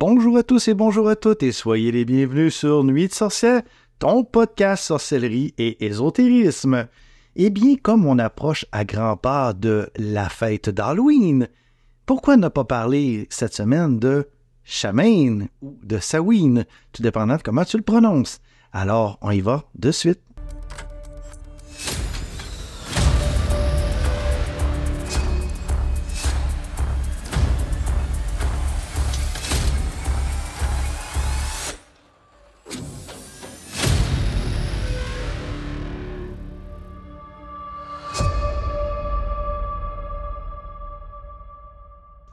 Bonjour à tous et bonjour à toutes et soyez les bienvenus sur Nuit de sorcière, ton podcast sorcellerie et ésotérisme. Eh bien, comme on approche à grands pas de la fête d'Halloween, pourquoi ne pas parler cette semaine de Shamain ou de Samhain, tout dépendant de comment tu le prononces. Alors, on y va de suite.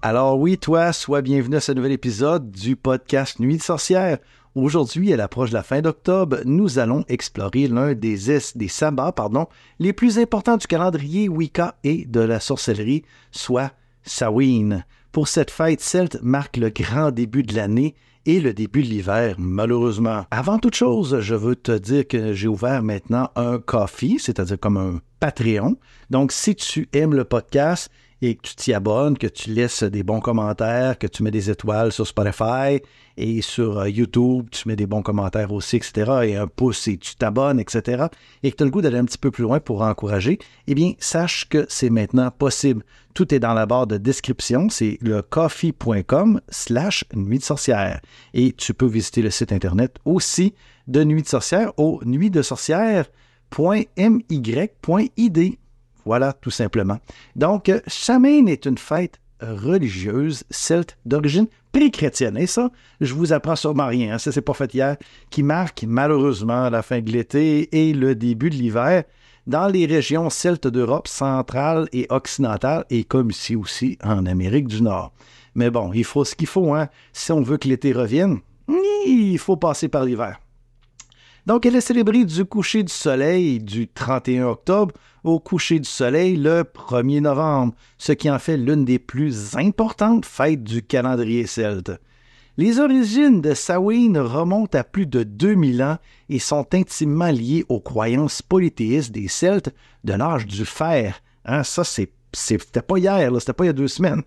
Alors oui, toi, sois bienvenu à ce nouvel épisode du podcast Nuit de sorcière. Aujourd'hui, à l'approche de la fin d'octobre, nous allons explorer l'un des, des sabbats pardon, les plus importants du calendrier Wicca et de la sorcellerie, soit Samhain. Pour cette fête, celte marque le grand début de l'année et le début de l'hiver, malheureusement. Avant toute chose, je veux te dire que j'ai ouvert maintenant un coffee, c'est-à-dire comme un Patreon. Donc, si tu aimes le podcast, et que tu t'y abonnes, que tu laisses des bons commentaires, que tu mets des étoiles sur Spotify et sur euh, YouTube, tu mets des bons commentaires aussi, etc., et un pouce et tu t'abonnes, etc., et que tu as le goût d'aller un petit peu plus loin pour encourager, eh bien, sache que c'est maintenant possible. Tout est dans la barre de description, c'est le coffee.com slash nuit de sorcière. Et tu peux visiter le site internet aussi de Nuit de sorcière au nuitdesorcière.my.id. Voilà, tout simplement. Donc, Samhain est une fête religieuse celte d'origine pré-chrétienne. Et ça, je vous apprends sûrement rien. Hein. Ça, c'est pas fait hier. Qui marque malheureusement la fin de l'été et le début de l'hiver dans les régions celtes d'Europe centrale et occidentale et comme ici aussi en Amérique du Nord. Mais bon, il faut ce qu'il faut. Hein. Si on veut que l'été revienne, il faut passer par l'hiver. Donc, elle est célébrée du coucher du soleil du 31 octobre au coucher du soleil le 1er novembre, ce qui en fait l'une des plus importantes fêtes du calendrier celte. Les origines de Samhain remontent à plus de 2000 ans et sont intimement liées aux croyances polythéistes des Celtes de l'âge du fer. Hein, ça, c'était pas hier, c'était pas il y a deux semaines.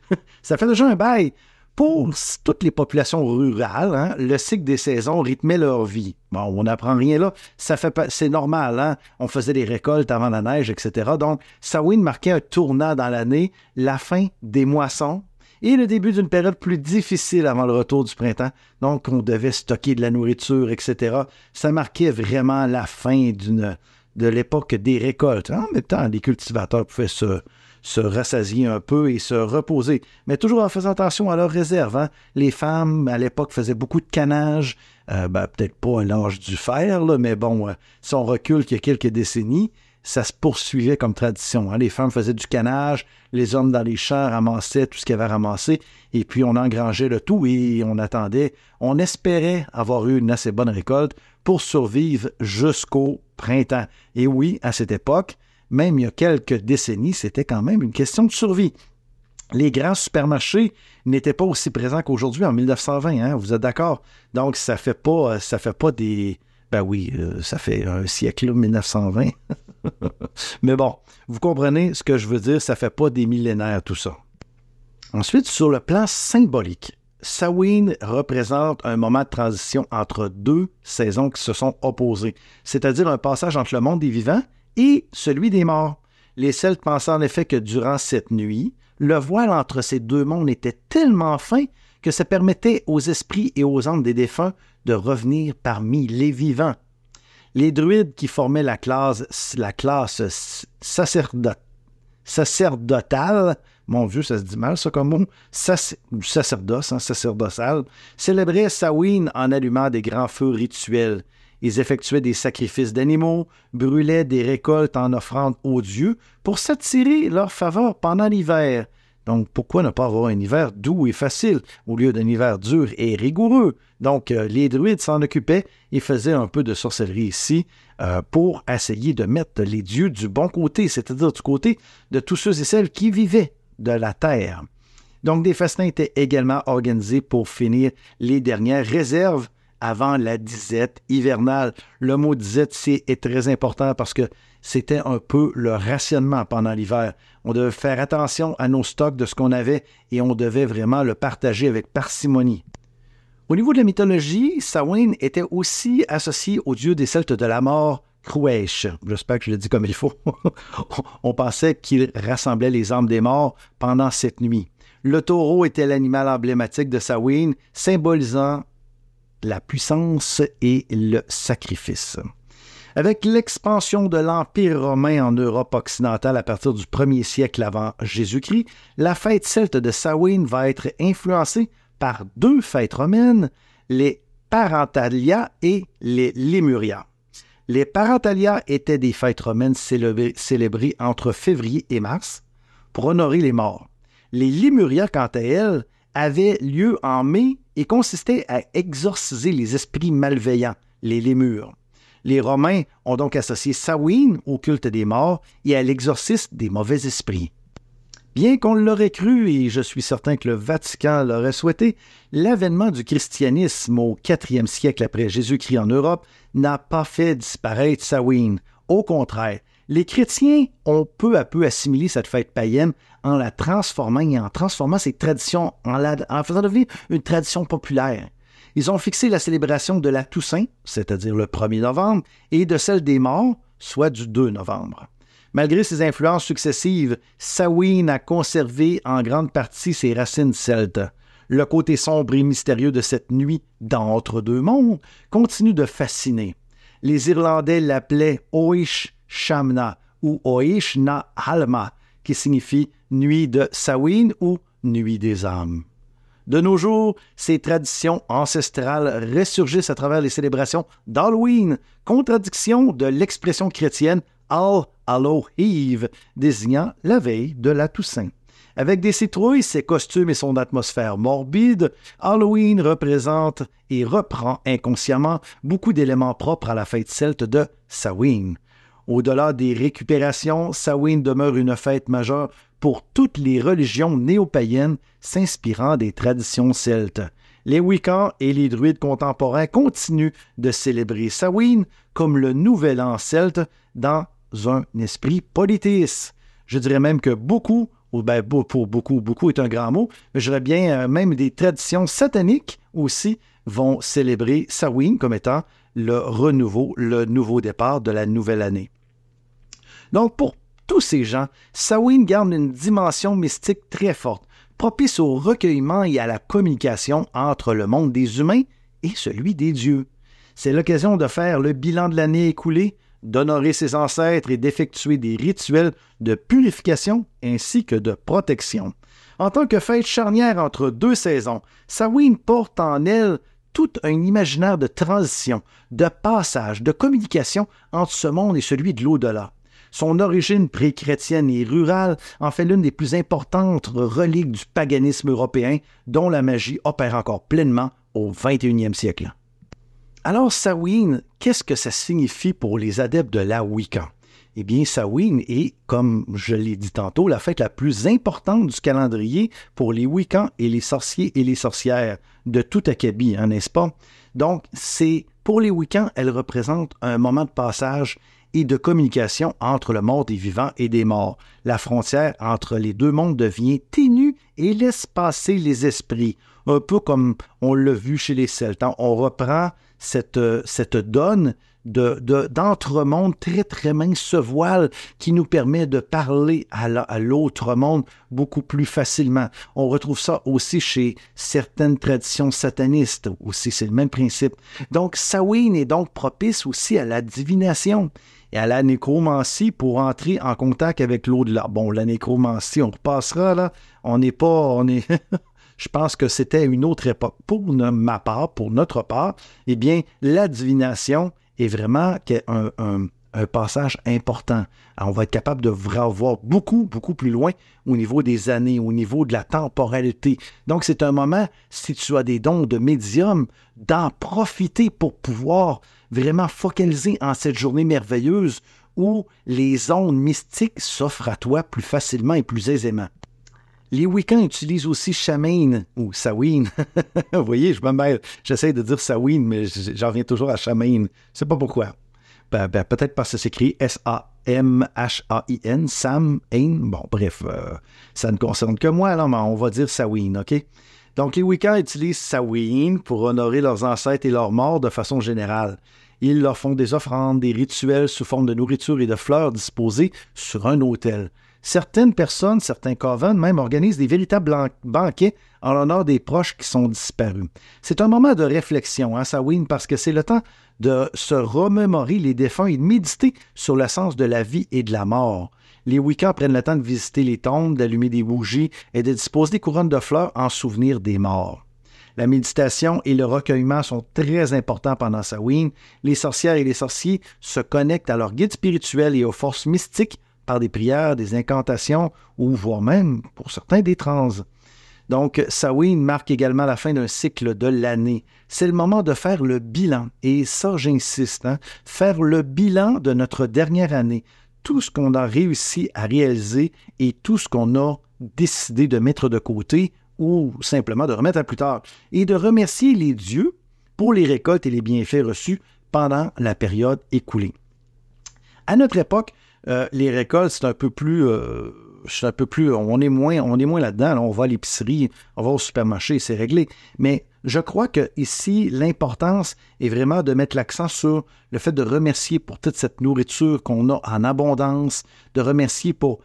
ça fait déjà un bail. Pour toutes les populations rurales, hein, le cycle des saisons rythmait leur vie. Bon, on n'apprend rien là. Ça fait c'est normal, hein? On faisait des récoltes avant la neige, etc. Donc, Samhain marquait un tournant dans l'année, la fin des moissons et le début d'une période plus difficile avant le retour du printemps. Donc, on devait stocker de la nourriture, etc. Ça marquait vraiment la fin de l'époque des récoltes. En même temps, les cultivateurs pouvaient se, se rassasier un peu et se reposer, mais toujours en faisant attention à leurs réserves. Hein. Les femmes, à l'époque, faisaient beaucoup de canage, euh, ben, peut-être pas à l'âge du fer, mais bon, euh, si on recule qu'il y a quelques décennies, ça se poursuivait comme tradition. Hein. Les femmes faisaient du canage, les hommes dans les champs ramassaient tout ce qu'ils avaient ramassé, et puis on engrangeait le tout et on attendait, on espérait avoir eu une assez bonne récolte pour survivre jusqu'au printemps. Et oui, à cette époque, même il y a quelques décennies, c'était quand même une question de survie. Les grands supermarchés n'étaient pas aussi présents qu'aujourd'hui en 1920, hein, vous êtes d'accord? Donc, ça fait pas, ça fait pas des. Ben oui, euh, ça fait un siècle, 1920. Mais bon, vous comprenez ce que je veux dire, ça fait pas des millénaires tout ça. Ensuite, sur le plan symbolique, Samhain représente un moment de transition entre deux saisons qui se sont opposées, c'est-à-dire un passage entre le monde des vivants et celui des morts. Les Celtes pensaient en effet que durant cette nuit, le voile entre ces deux mondes était tellement fin que ça permettait aux esprits et aux âmes des défunts de revenir parmi les vivants. Les druides qui formaient la classe, la classe sacerdotale, mon Dieu, ça se dit mal ça comme mot, sacerdoce, hein, célébraient Samhain en allumant des grands feux rituels. Ils effectuaient des sacrifices d'animaux, brûlaient des récoltes en offrande aux dieux pour s'attirer leur faveur pendant l'hiver. Donc, pourquoi ne pas avoir un hiver doux et facile au lieu d'un hiver dur et rigoureux? Donc, euh, les druides s'en occupaient et faisaient un peu de sorcellerie ici euh, pour essayer de mettre les dieux du bon côté, c'est-à-dire du côté de tous ceux et celles qui vivaient de la terre. Donc, des festins étaient également organisés pour finir les dernières réserves avant la disette hivernale. Le mot disette est très important parce que c'était un peu le rationnement pendant l'hiver. On devait faire attention à nos stocks de ce qu'on avait et on devait vraiment le partager avec parcimonie. Au niveau de la mythologie, Samhain était aussi associé au dieu des Celtes de la mort, Cruesh. J'espère que je le dis comme il faut. On pensait qu'il rassemblait les âmes des morts pendant cette nuit. Le taureau était l'animal emblématique de Samhain, symbolisant la puissance et le sacrifice. Avec l'expansion de l'Empire romain en Europe occidentale à partir du 1er siècle avant Jésus-Christ, la fête celte de Samhain va être influencée par deux fêtes romaines, les Parentalia et les Lemuria. Les Parentalia étaient des fêtes romaines célébrées, entre février et mars pour honorer les morts. Les Lemuria, quant à elles, avaient lieu en mai et consistaient à exorciser les esprits malveillants, les lémures. Les Romains ont donc associé Samhain au culte des morts et à l'exorcisme des mauvais esprits. Bien qu'on l'aurait cru, et je suis certain que le Vatican l'aurait souhaité, l'avènement du christianisme au IVe siècle après Jésus-Christ en Europe n'a pas fait disparaître Samhain. Au contraire, les chrétiens ont peu à peu assimilé cette fête païenne en la transformant et en transformant cette tradition, en, la, faisant devenir une tradition populaire. Ils ont fixé la célébration de la Toussaint, c'est-à-dire le 1er novembre, et de celle des morts, soit du 2 novembre. Malgré ses influences successives, Samhain a conservé en grande partie ses racines celtes. Le côté sombre et mystérieux de cette nuit d'entre deux mondes continue de fasciner. Les Irlandais l'appelaient Oish Shamna ou Oish Na Halma, qui signifie nuit de Samhain ou nuit des âmes. De nos jours, ces traditions ancestrales ressurgissent à travers les célébrations d'Halloween, contradiction de l'expression chrétienne All Hallow Eve, désignant la veille de la Toussaint. Avec des citrouilles, ses costumes et son atmosphère morbide, Halloween représente et reprend inconsciemment beaucoup d'éléments propres à la fête celte de Samhain. Au-delà des récupérations, Samhain demeure une fête majeure pour toutes les religions néo-païennes s'inspirant des traditions celtes. Les Wiccans et les druides contemporains continuent de célébrer Samhain comme le nouvel an celte dans un esprit politis. Je dirais même que beaucoup, ou ben pour beaucoup, beaucoup est un grand mot, mais je dirais bien euh, même des traditions sataniques aussi vont célébrer Samhain comme étant le renouveau, le nouveau départ de la nouvelle année. Donc pour tous ces gens, Samhain garde une dimension mystique très forte, propice au recueillement et à la communication entre le monde des humains et celui des dieux. C'est l'occasion de faire le bilan de l'année écoulée, d'honorer ses ancêtres et d'effectuer des rituels de purification ainsi que de protection. En tant que fête charnière entre deux saisons, Samhain porte en elle tout un imaginaire de transition, de passage, de communication entre ce monde et celui de l'au-delà. Son origine pré-chrétienne et rurale en fait l'une des plus importantes reliques du paganisme européen dont la magie opère encore pleinement au 21e siècle. Alors, Samhain, qu'est-ce que ça signifie pour les adeptes de la Wicca? Eh bien, Samhain est, comme je l'ai dit tantôt, la fête la plus importante du calendrier pour les Wiccans et les sorciers et les sorcières de tout acabit, hein, n'est-ce pas? Donc, c'est pour les Wiccans, elle représente un moment de passage et de communication entre le monde des vivants et des morts. La frontière entre les deux mondes devient ténue et laisse passer les esprits, un peu comme on l'a vu chez les Celtes. On reprend cette, cette donne d'entremonde de, très très mince, ce voile qui nous permet de parler à l'autre monde beaucoup plus facilement. On retrouve ça aussi chez certaines traditions satanistes, aussi c'est le même principe. Donc Samhain est donc propice aussi à la divination et à la nécromancie pour entrer en contact avec l'au-delà. Bon, la nécromancie, on repassera là. On n'est pas. On est. Je pense que c'était une autre époque. Pour ma part, pour notre part, eh bien, la divination est vraiment un, passage important. on va être capable de voir beaucoup, beaucoup plus loin au niveau des années, au niveau de la temporalité. Donc, c'est un moment, si tu as des dons de médium, d'en profiter pour pouvoir vraiment focaliser en cette journée merveilleuse où les ondes mystiques s'offrent à toi plus facilement et plus aisément. Les Wiccans utilisent aussi Shamain ou Samhain. Vous voyez, je me mêle. J'essaie de dire Samhain, mais j'en reviens toujours à Shamain. Sais pas pourquoi. Ben, ben, peut-être parce que c'est écrit S-A-M-H-A-I-N, Sam, Ain. Bon, bref, euh, ça ne concerne que moi, là, mais on va dire Samhain, OK? Donc, les Wiccans utilisent Samhain pour honorer leurs ancêtres et leurs morts de façon générale. Ils leur font des offrandes, des rituels sous forme de nourriture et de fleurs disposées sur un autel. Certaines personnes, certains covens même organisent des véritables banquets en l'honneur des proches qui sont disparus. C'est un moment de réflexion, hein, Samhain, parce que c'est le temps de se remémorer les défunts et de méditer sur le sens de la vie et de la mort. Les Wiccans prennent le temps de visiter les tombes, d'allumer des bougies et de disposer des couronnes de fleurs en souvenir des morts. La méditation et le recueillement sont très importants pendant Samhain. Les sorcières et les sorciers se connectent à leurs guides spirituels et aux forces mystiques par des prières, des incantations ou voire même, pour certains, des trans. Donc, Samhain marque également la fin d'un cycle de l'année. C'est le moment de faire le bilan. Et ça, j'insiste, hein, faire le bilan de notre dernière année. Tout ce qu'on a réussi à réaliser et tout ce qu'on a décidé de mettre de côté ou simplement de remettre à plus tard. Et de remercier les dieux pour les récoltes et les bienfaits reçus pendant la période écoulée. À notre époque, euh, les récoltes, c'est un peu plus euh, je un peu plus, on est moins, on est moins là-dedans. on va à l'épicerie, on va au supermarché, c'est réglé. Mais je crois que ici, l'importance est vraiment de mettre l'accent sur le fait de remercier pour toute cette nourriture qu'on a en abondance, de remercier pour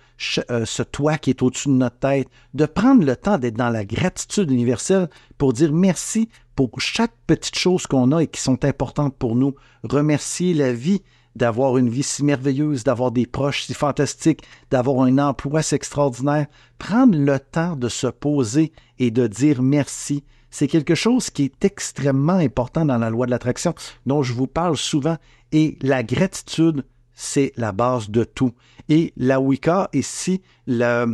euh, ce toit qui est au-dessus de notre tête, de prendre le temps d'être dans la gratitude universelle pour dire merci pour chaque petite chose qu'on a et qui sont importantes pour nous. Remercier la vie d'avoir une vie si merveilleuse, d'avoir des proches si fantastiques, d'avoir un emploi si extraordinaire. Prendre le temps de se poser et de dire merci, c'est quelque chose qui est extrêmement important dans la loi de l'attraction dont je vous parle souvent. Et la gratitude, c'est la base de tout. Et la Wicca, ici, la,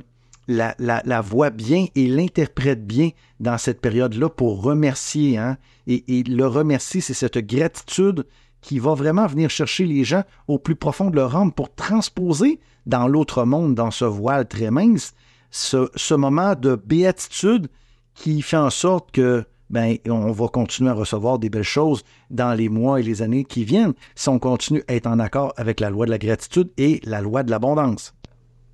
voit bien et l'interprète bien dans cette période-là pour remercier. Hein? Et le remercier, c'est cette gratitude qui va vraiment venir chercher les gens au plus profond de leur âme pour transposer dans l'autre monde, dans ce voile très mince, ce, moment de béatitude qui fait en sorte que ben, on va continuer à recevoir des belles choses dans les mois et les années qui viennent si on continue à être en accord avec la loi de la gratitude et la loi de l'abondance.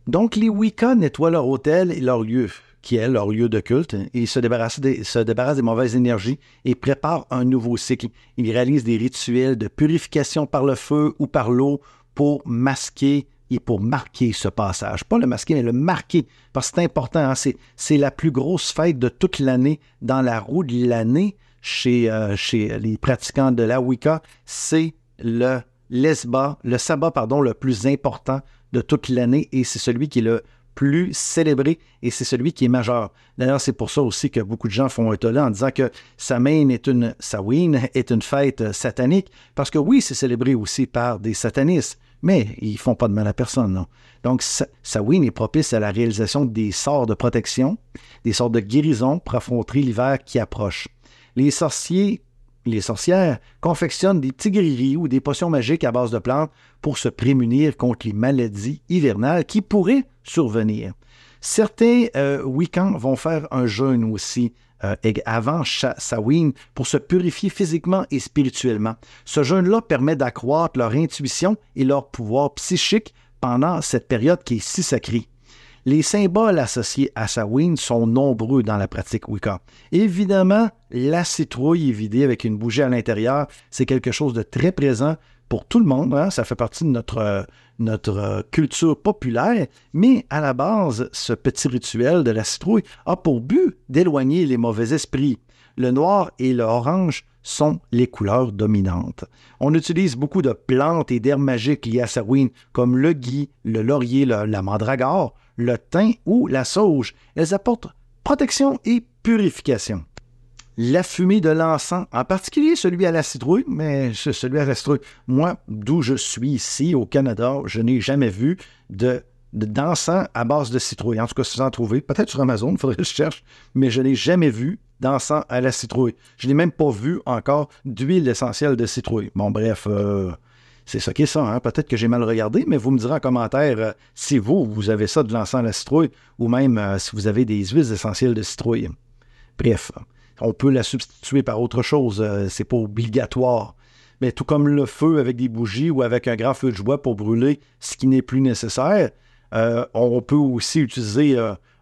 Donc, les Wicca nettoient leur hôtel et leur lieu qui est leur lieu de culte. Ils se débarrassent, des, se des mauvaises énergies et préparent un nouveau cycle. Ils réalisent des rituels de purification par le feu ou par l'eau pour masquer et pour marquer ce passage. Pas le masquer, mais le marquer, parce que c'est important. Hein. C'est, la plus grosse fête de toute l'année dans la roue de l'année chez, euh, les pratiquants de la Wicca. C'est le lesba, le sabbat pardon, le plus important de toute l'année et c'est celui qui est le plus célébré et c'est celui qui est majeur. D'ailleurs, c'est pour ça aussi que beaucoup de gens font un tollé en disant que Samhain est une, Samhain est une fête satanique parce que oui, c'est célébré aussi par des satanistes, mais ils font pas de mal à personne, non. Donc, Samhain est propice à la réalisation des sorts de protection, des sorts de guérison pour affronter l'hiver qui approche. Les sorciers les sorcières confectionnent des petits ou des potions magiques à base de plantes pour se prémunir contre les maladies hivernales qui pourraient survenir. Certains euh, week-ends vont faire un jeûne aussi euh, avant Samhain pour se purifier physiquement et spirituellement. Ce jeûne-là permet d'accroître leur intuition et leur pouvoir psychique pendant cette période qui est si sacrée. Les symboles associés à Samhain sont nombreux dans la pratique Wicca. Évidemment, la citrouille vidée avec une bougie à l'intérieur, c'est quelque chose de très présent pour tout le monde. Hein. Ça fait partie de notre, notre culture populaire. Mais à la base, ce petit rituel de la citrouille a pour but d'éloigner les mauvais esprits. Le noir et l'orange sont les couleurs dominantes. On utilise beaucoup de plantes et d'herbes magiques liées à Samhain, comme le gui, le laurier, la mandragore, le thym ou la sauge. Elles apportent protection et purification. La fumée de l'encens, en particulier celui à la citrouille, mais celui à la citrouille, moi, d'où je suis ici au Canada, je n'ai jamais vu de d'encens à base de citrouille. En tout cas, si vous en trouvez, peut-être sur Amazon, il faudrait que je cherche, mais je n'ai jamais vu d'encens à la citrouille. Je n'ai même pas vu encore d'huile essentielle de citrouille. Bon, bref, euh, c'est ça qui est ça. Hein? Peut-être que j'ai mal regardé, mais vous me direz en commentaire euh, si vous, vous avez ça de l'encens à la citrouille ou même euh, si vous avez des huiles essentielles de citrouille. Bref, on peut la substituer par autre chose. Euh, c'est pas obligatoire. Mais tout comme le feu avec des bougies ou avec un grand feu de bois pour brûler ce qui n'est plus nécessaire, on peut aussi utiliser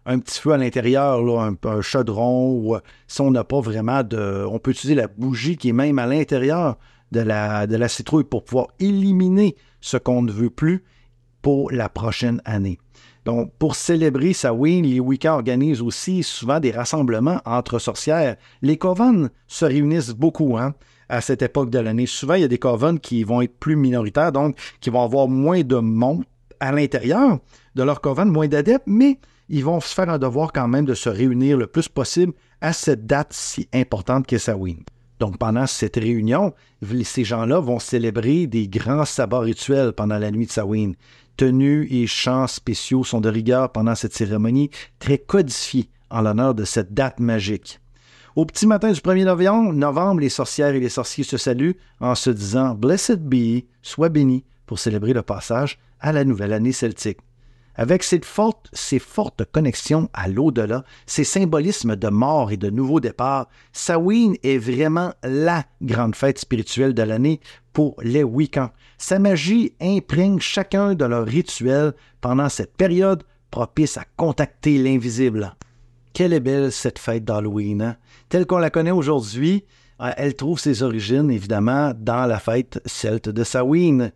un petit feu à l'intérieur, un, un, chaudron, ou si on n'a pas vraiment de... On peut utiliser la bougie qui est même à l'intérieur de la, citrouille pour pouvoir éliminer ce qu'on ne veut plus pour la prochaine année. Donc, pour célébrer Samhain, les Wiccans organisent aussi souvent des rassemblements entre sorcières. Les covens se réunissent beaucoup hein, à cette époque de l'année. Souvent, il y a des covens qui vont être plus minoritaires, donc qui vont avoir moins de monde à l'intérieur de leur coven, moins d'adeptes, mais ils vont se faire un devoir quand même de se réunir le plus possible à cette date si importante qu'est Samhain. Donc, pendant cette réunion, ces gens-là vont célébrer des grands sabbats rituels pendant la nuit de Samhain tenues et chants spéciaux sont de rigueur pendant cette cérémonie, très codifiée en l'honneur de cette date magique. Au petit matin du 1er novembre, les sorcières et les sorciers se saluent en se disant Blessed be, sois béni, pour célébrer le passage à la nouvelle année celtique. Avec ces fortes connexions à l'au-delà, ces symbolismes de mort et de nouveau départ, Samhain est vraiment la grande fête spirituelle de l'année pour les Wiccans. Sa magie imprègne chacun de leurs rituels pendant cette période propice à contacter l'invisible. Quelle est belle cette fête d'Halloween. Hein? Telle qu'on la connaît aujourd'hui, euh, elle trouve ses origines évidemment dans la fête celte de Samhain.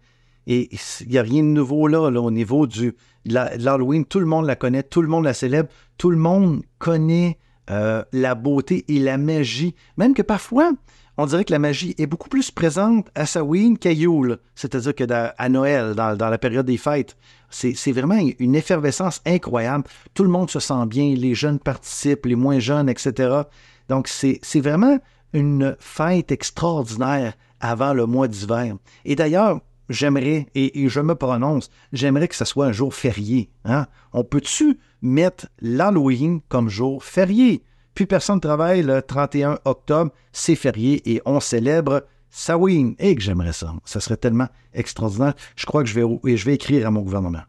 Et il n'y a rien de nouveau là, au niveau du, l'Halloween. Tout le monde la connaît, tout le monde la célèbre, tout le monde connaît euh, la beauté et la magie. Même que parfois, on dirait que la magie est beaucoup plus présente à Samhain qu'à Yule, c'est-à-dire que à Noël, dans, la période des fêtes. C'est vraiment une effervescence incroyable. Tout le monde se sent bien, les jeunes participent, les moins jeunes, etc. Donc, c'est vraiment une fête extraordinaire avant le mois d'hiver. Et d'ailleurs, j'aimerais, et, je me prononce, j'aimerais que ce soit un jour férié. Hein? On peut-tu mettre l'Halloween comme jour férié? Puis personne ne travaille le 31 octobre, c'est férié et on célèbre Samhain. Et que j'aimerais ça. Ça serait tellement extraordinaire. Je crois que je vais écrire à mon gouvernement.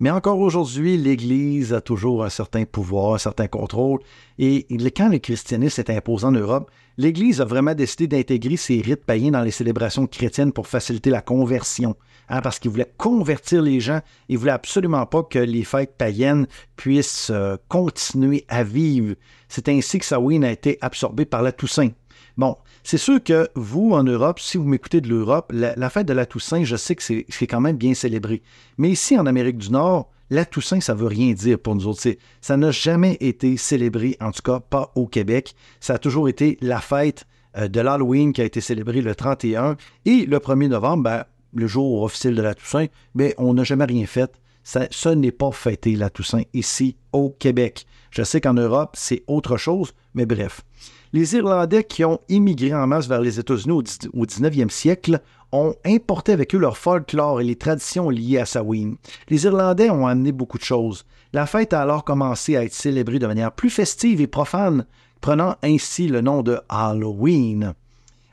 Mais encore aujourd'hui, l'Église a toujours un certain pouvoir, un certain contrôle. Et quand le christianisme est imposé en Europe, l'Église a vraiment décidé d'intégrer ces rites païens dans les célébrations chrétiennes pour faciliter la conversion. Hein, parce qu'il voulait convertir les gens. Il voulait absolument pas que les fêtes païennes puissent euh, continuer à vivre. C'est ainsi que Samhain a été absorbé par la Toussaint. Bon, c'est sûr que vous, en Europe, si vous m'écoutez de l'Europe, la, fête de la Toussaint, je sais que c'est quand même bien célébré. Mais ici, en Amérique du Nord, la Toussaint, ça veut rien dire pour nous autres. Ça n'a jamais été célébré, en tout cas pas au Québec. Ça a toujours été la fête euh, de l'Halloween qui a été célébrée le 31 et le 1er novembre, ben, le jour officiel de la Toussaint, mais on n'a jamais rien fait. Ça, ce n'est pas fêté la Toussaint ici au Québec. Je sais qu'en Europe, c'est autre chose, mais bref. Les Irlandais qui ont immigré en masse vers les États-Unis au, 19e siècle ont importé avec eux leur folklore et les traditions liées à Samhain. Les Irlandais ont amené beaucoup de choses. La fête a alors commencé à être célébrée de manière plus festive et profane, prenant ainsi le nom de Halloween.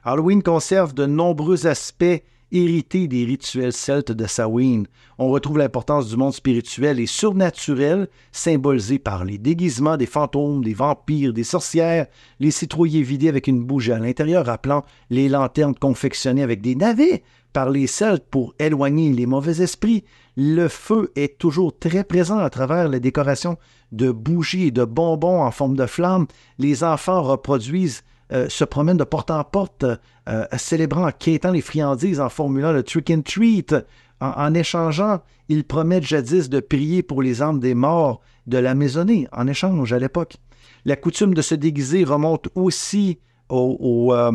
Halloween conserve de nombreux aspects hérité des rituels celtes de Samhain. On retrouve l'importance du monde spirituel et surnaturel, symbolisé par les déguisements des fantômes, des vampires, des sorcières, les citrouilles vidés avec une bougie à l'intérieur, rappelant les lanternes confectionnées avec des navets par les Celtes pour éloigner les mauvais esprits. Le feu est toujours très présent à travers les décorations de bougies et de bonbons en forme de flammes. Les enfants reproduisent euh, se promènent de porte en porte, euh, célébrant, quêtant les friandises en formulant le trick and treat. En, échangeant, ils promettent jadis de prier pour les âmes des morts de la maisonnée, en échange à l'époque. La coutume de se déguiser remonte aussi au, euh,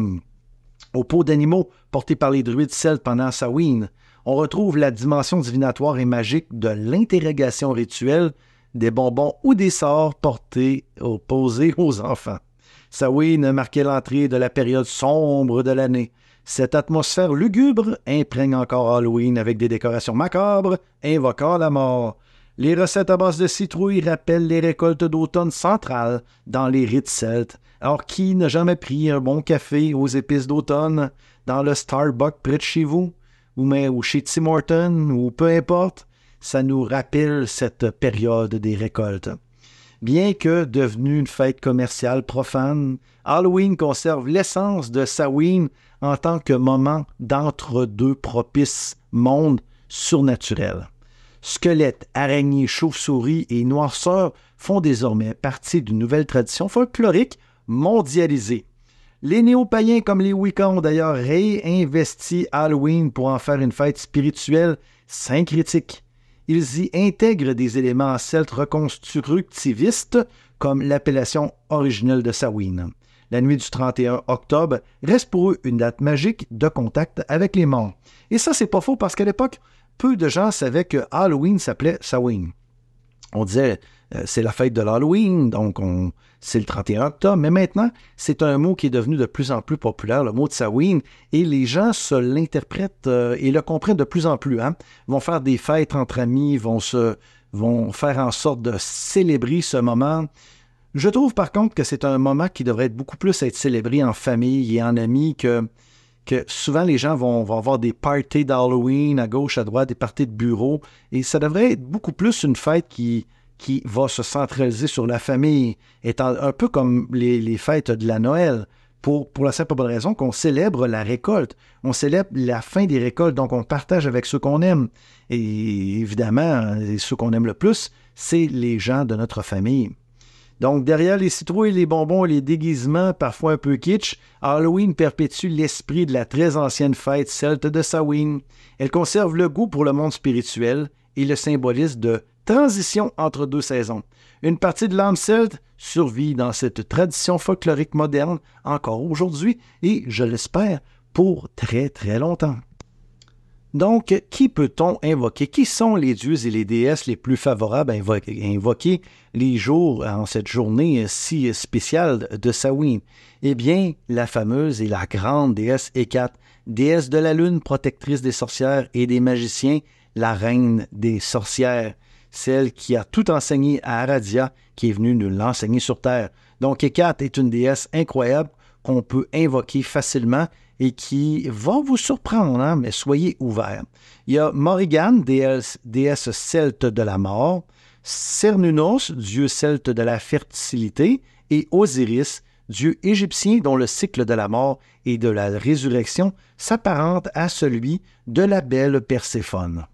au, pot d'animaux portés par les druides celtes pendant Samhain. On retrouve la dimension divinatoire et magique de l'interrogation rituelle des bonbons ou des sorts portés opposés aux enfants. Samhain marquait l'entrée de la période sombre de l'année. Cette atmosphère lugubre imprègne encore Halloween avec des décorations macabres invoquant la mort. Les recettes à base de citrouilles rappellent les récoltes d'automne centrales dans les rites celtes. Alors, qui n'a jamais pris un bon café aux épices d'automne? Dans le Starbucks près de chez vous, ou, mais, ou chez Tim Horton, ou peu importe? Ça nous rappelle cette période des récoltes. Bien que devenue une fête commerciale profane, Halloween conserve l'essence de Samhain en tant que moment d'entre-deux propice monde surnaturel. Squelettes, araignées, chauves-souris et noirceurs font désormais partie d'une nouvelle tradition folklorique mondialisée. Les néo-païens comme les Wiccans ont d'ailleurs réinvesti Halloween pour en faire une fête spirituelle syncrétique. Ils y intègrent des éléments celtes reconstructivistes comme l'appellation originelle de Samhain. La nuit du 31 octobre reste pour eux une date magique de contact avec les morts. Et ça, c'est pas faux parce qu'à l'époque, peu de gens savaient que Halloween s'appelait Samhain. On disait c'est la fête de l'Halloween, donc c'est le 31 octobre, mais maintenant, c'est un mot qui est devenu de plus en plus populaire, le mot de Samhain, et les gens se l'interprètent euh, et le comprennent de plus en plus. Hein? Vont faire des fêtes entre amis, vont, se, vont faire en sorte de célébrer ce moment je trouve par contre que c'est un moment qui devrait être beaucoup plus être célébré en famille et en amis que, que souvent les gens vont, avoir des parties d'Halloween à gauche, à droite, des parties de bureau. Et ça devrait être beaucoup plus une fête qui, qui va se centraliser sur la famille, étant un peu comme les, fêtes de la Noël. Pour, la simple raison qu'on célèbre la récolte. On célèbre la fin des récoltes, donc on partage avec ceux qu'on aime. Et évidemment, ceux qu'on aime le plus, c'est les gens de notre famille. Donc, derrière les citrouilles, les bonbons et les déguisements, parfois un peu kitsch, Halloween perpétue l'esprit de la très ancienne fête celte de Samhain. Elle conserve le goût pour le monde spirituel et le symbolisme de transition entre deux saisons. Une partie de l'âme celte survit dans cette tradition folklorique moderne encore aujourd'hui et, je l'espère, pour très très longtemps. Donc, qui peut-on invoquer? Qui sont les dieux et les déesses les plus favorables à invoquer les jours en cette journée si spéciale de Samhain? Eh bien, la fameuse et la grande déesse Hécate, déesse de la lune, protectrice des sorcières et des magiciens, la reine des sorcières, celle qui a tout enseigné à Aradia, qui est venue nous l'enseigner sur Terre. Donc, Hécate est une déesse incroyable qu'on peut invoquer facilement et qui va vous surprendre, hein, mais soyez ouverts. Il y a Morrigan, déesse, déesse celte de la mort, Cernunos, dieu celte de la fertilité, et Osiris, dieu égyptien dont le cycle de la mort et de la résurrection s'apparente à celui de la belle Perséphone.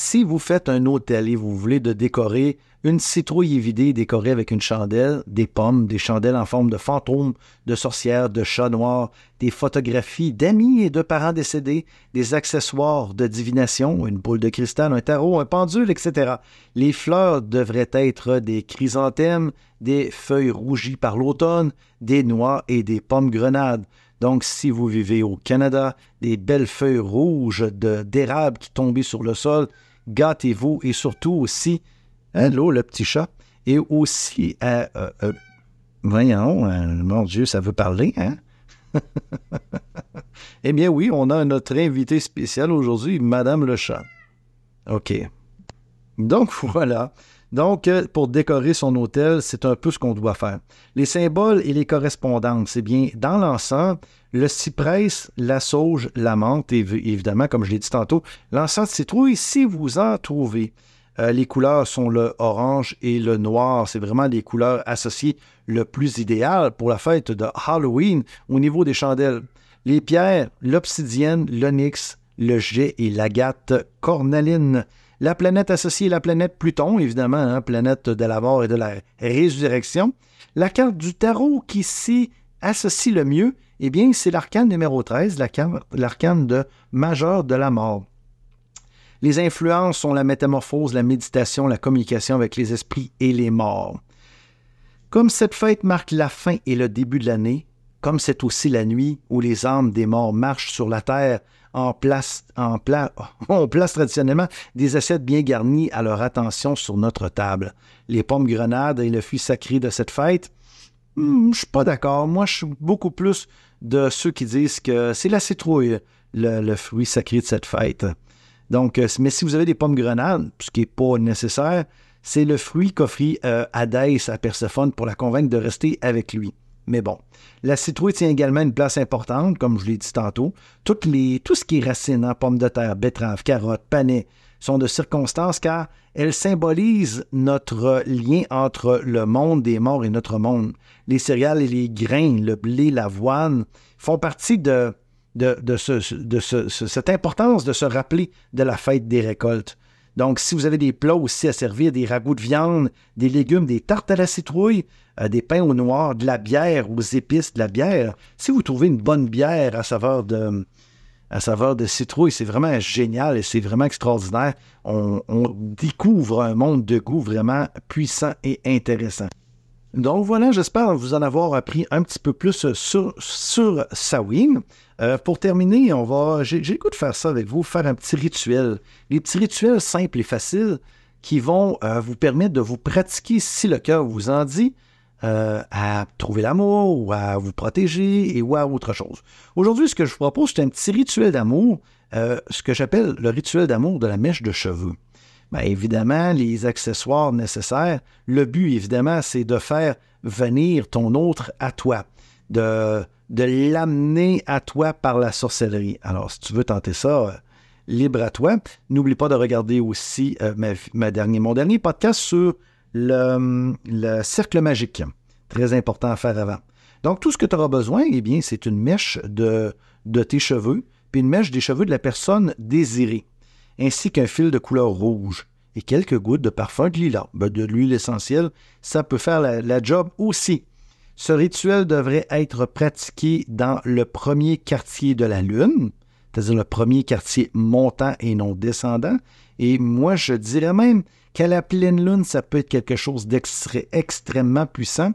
Si vous faites un hôtel et vous voulez de décorer une citrouille évidée décorée avec une chandelle, des pommes, des chandelles en forme de fantômes, de sorcières, de chats noirs, des photographies d'amis et de parents décédés, des accessoires de divination, une boule de cristal, un tarot, un pendule, etc. Les fleurs devraient être des chrysanthèmes, des feuilles rougies par l'automne, des noix et des pommes grenades. Donc, si vous vivez au Canada, des belles feuilles rouges d'érable qui tombent sur le sol, gâtez-vous et surtout aussi Allô, le petit chat. Et aussi, euh, euh, euh, voyons, mon Dieu, ça veut parler, hein? eh bien oui, on a notre invité spécial aujourd'hui, Madame le chat. OK. Donc voilà. Donc, pour décorer son hôtel, c'est un peu ce qu'on doit faire. Les symboles et les correspondances, c'est bien dans l'ensemble, le cyprès, la sauge, la menthe, et évidemment, comme je l'ai dit tantôt, l'encens de citrouille, si vous en trouvez. Euh, les couleurs sont le orange et le noir. C'est vraiment des couleurs associées le plus idéal pour la fête de Halloween au niveau des chandelles. Les pierres, l'obsidienne, l'onyx, le jet et l'agate cornaline. La planète associée la planète Pluton, évidemment, hein, planète de la mort et de la résurrection. La carte du tarot qui s'y associe le mieux, eh bien, c'est l'arcane numéro 13, l'arcane de majeur de la mort. Les influences sont la métamorphose, la méditation, la communication avec les esprits et les morts. Comme cette fête marque la fin et le début de l'année, comme c'est aussi la nuit où les âmes des morts marchent sur la terre on place traditionnellement des assiettes bien garnies à leur attention sur notre table. Les pommes grenades et le fruit sacré de cette fête, hmm, je suis pas d'accord. Moi, je suis beaucoup plus de ceux qui disent que c'est la citrouille, le fruit sacré de cette fête. Donc, euh, mais si vous avez des pommes grenades, ce qui n'est pas nécessaire, c'est le fruit qu'offrit euh, Hadès à Perséphone pour la convaincre de rester avec lui. Mais bon, la citrouille tient également une place importante, comme je l'ai dit tantôt. Toutes les, tout ce qui est racines, hein, pommes de terre, betteraves, carottes, panais, sont de circonstances car elles symbolisent notre lien entre le monde des morts et notre monde. Les céréales et les grains, le blé, l'avoine, font partie de, de, cette importance de se rappeler de la fête des récoltes. Donc, si vous avez des plats aussi à servir, des ragoûts de viande, des légumes, des tartes à la citrouille, euh, des pains au noir, de la bière aux épices de la bière, si vous trouvez une bonne bière à saveur de, à saveur de citrouille, c'est vraiment génial et c'est vraiment extraordinaire. On, découvre un monde de goût vraiment puissant et intéressant. Donc voilà, j'espère vous en avoir appris un petit peu plus sur, sur Sawin. Euh, pour terminer, on va, j'ai, le goût de faire ça avec vous, faire un petit rituel. Les petits rituels simples et faciles qui vont euh, vous permettre de vous pratiquer, si le cœur vous en dit, euh, à trouver l'amour ou à vous protéger et ou à autre chose. Aujourd'hui, ce que je vous propose, c'est un petit rituel d'amour, ce que j'appelle le rituel d'amour de la mèche de cheveux. Bien, évidemment, les accessoires nécessaires. Le but, évidemment, c'est de faire venir ton autre à toi, de, l'amener à toi par la sorcellerie. Alors, si tu veux tenter ça, euh, libre à toi. N'oublie pas de regarder aussi euh, ma, dernier, mon dernier podcast sur le, le, cercle magique. Très important à faire avant. Donc, tout ce que tu auras besoin, eh bien, c'est une mèche de, de tes cheveux, puis une mèche des cheveux de la personne désirée ainsi qu'un fil de couleur rouge et quelques gouttes de parfum de lilas. Ben, de l'huile essentielle, ça peut faire la, job aussi. Ce rituel devrait être pratiqué dans le premier quartier de la Lune, c'est-à-dire le premier quartier montant et non descendant. Et moi, je dirais même qu'à la pleine Lune, ça peut être quelque chose d'extrêmement puissant.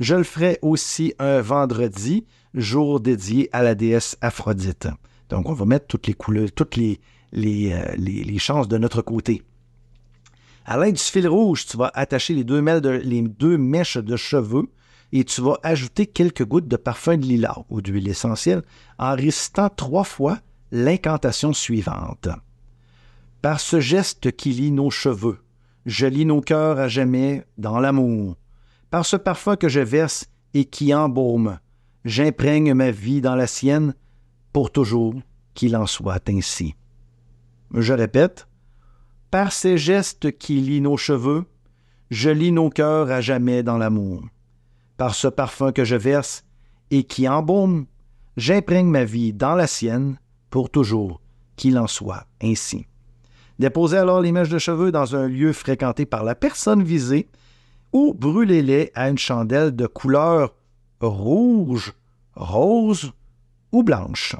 Je le ferai aussi un vendredi, jour dédié à la déesse Aphrodite. Donc, on va mettre toutes les couleurs, toutes les, euh, les, chances de notre côté. À l'aide du fil rouge, tu vas attacher les deux, mèches de cheveux et tu vas ajouter quelques gouttes de parfum de lilas ou d'huile essentielle en récitant trois fois l'incantation suivante. Par ce geste qui lie nos cheveux, je lie nos cœurs à jamais dans l'amour. Par ce parfum que je verse et qui embaume, j'imprègne ma vie dans la sienne pour toujours qu'il en soit ainsi. Je répète, par ces gestes qui lient nos cheveux, je lis nos cœurs à jamais dans l'amour. Par ce parfum que je verse et qui embaume, j'imprègne ma vie dans la sienne pour toujours, qu'il en soit ainsi. Déposez alors les mèches de cheveux dans un lieu fréquenté par la personne visée ou brûlez-les à une chandelle de couleur rouge, rose ou blanche.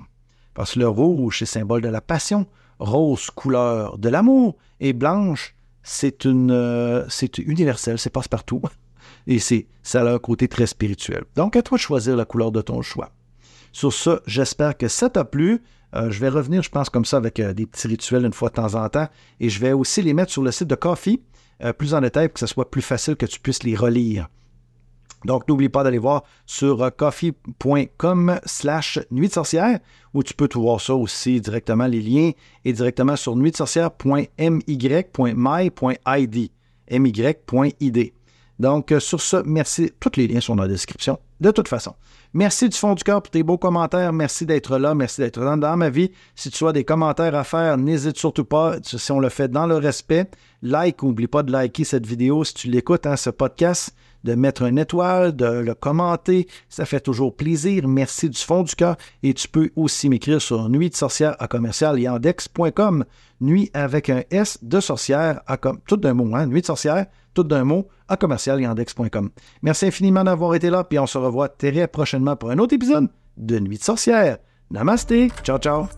Parce que le rouge est symbole de la passion, rose couleur de l'amour et blanche, c'est euh, c'est universel, c'est passe-partout. Et c'est, ça a un côté très spirituel. Donc, à toi de choisir la couleur de ton choix. Sur ce, j'espère que ça t'a plu. Euh, je vais revenir, je pense, comme ça, avec euh, des petits rituels une fois de temps en temps. Et je vais aussi les mettre sur le site de Coffee, plus en détail, pour que ce soit plus facile que tu puisses les relire. Donc, n'oublie pas d'aller voir sur euh, coffee.com slash nuit de sorcière, où tu peux tout voir ça aussi directement, les liens, et directement sur nuitdesorcière.my.my.id, my.id. Donc, euh, sur ce, merci. Tous les liens sont dans la description, de toute façon. Merci du fond du cœur pour tes beaux commentaires. Merci d'être là. Merci d'être dans, dans, ma vie. Si tu as des commentaires à faire, n'hésite surtout pas. Si on le fait dans le respect, like. N'oublie pas de liker cette vidéo si tu l'écoutes, hein, ce podcast de mettre une étoile, de le commenter. Ça fait toujours plaisir. Merci du fond du cœur. Et tu peux aussi m'écrire sur nuit de sorcière à commercial yandex.com. Nuit avec un S de sorcière à comme tout d'un mot, hein? Nuit de sorcière, tout d'un mot à commercial yandex.com. Merci infiniment d'avoir été là, puis on se revoit très pour un autre épisode de Nuit de sorcière. Namasté. Ciao, ciao.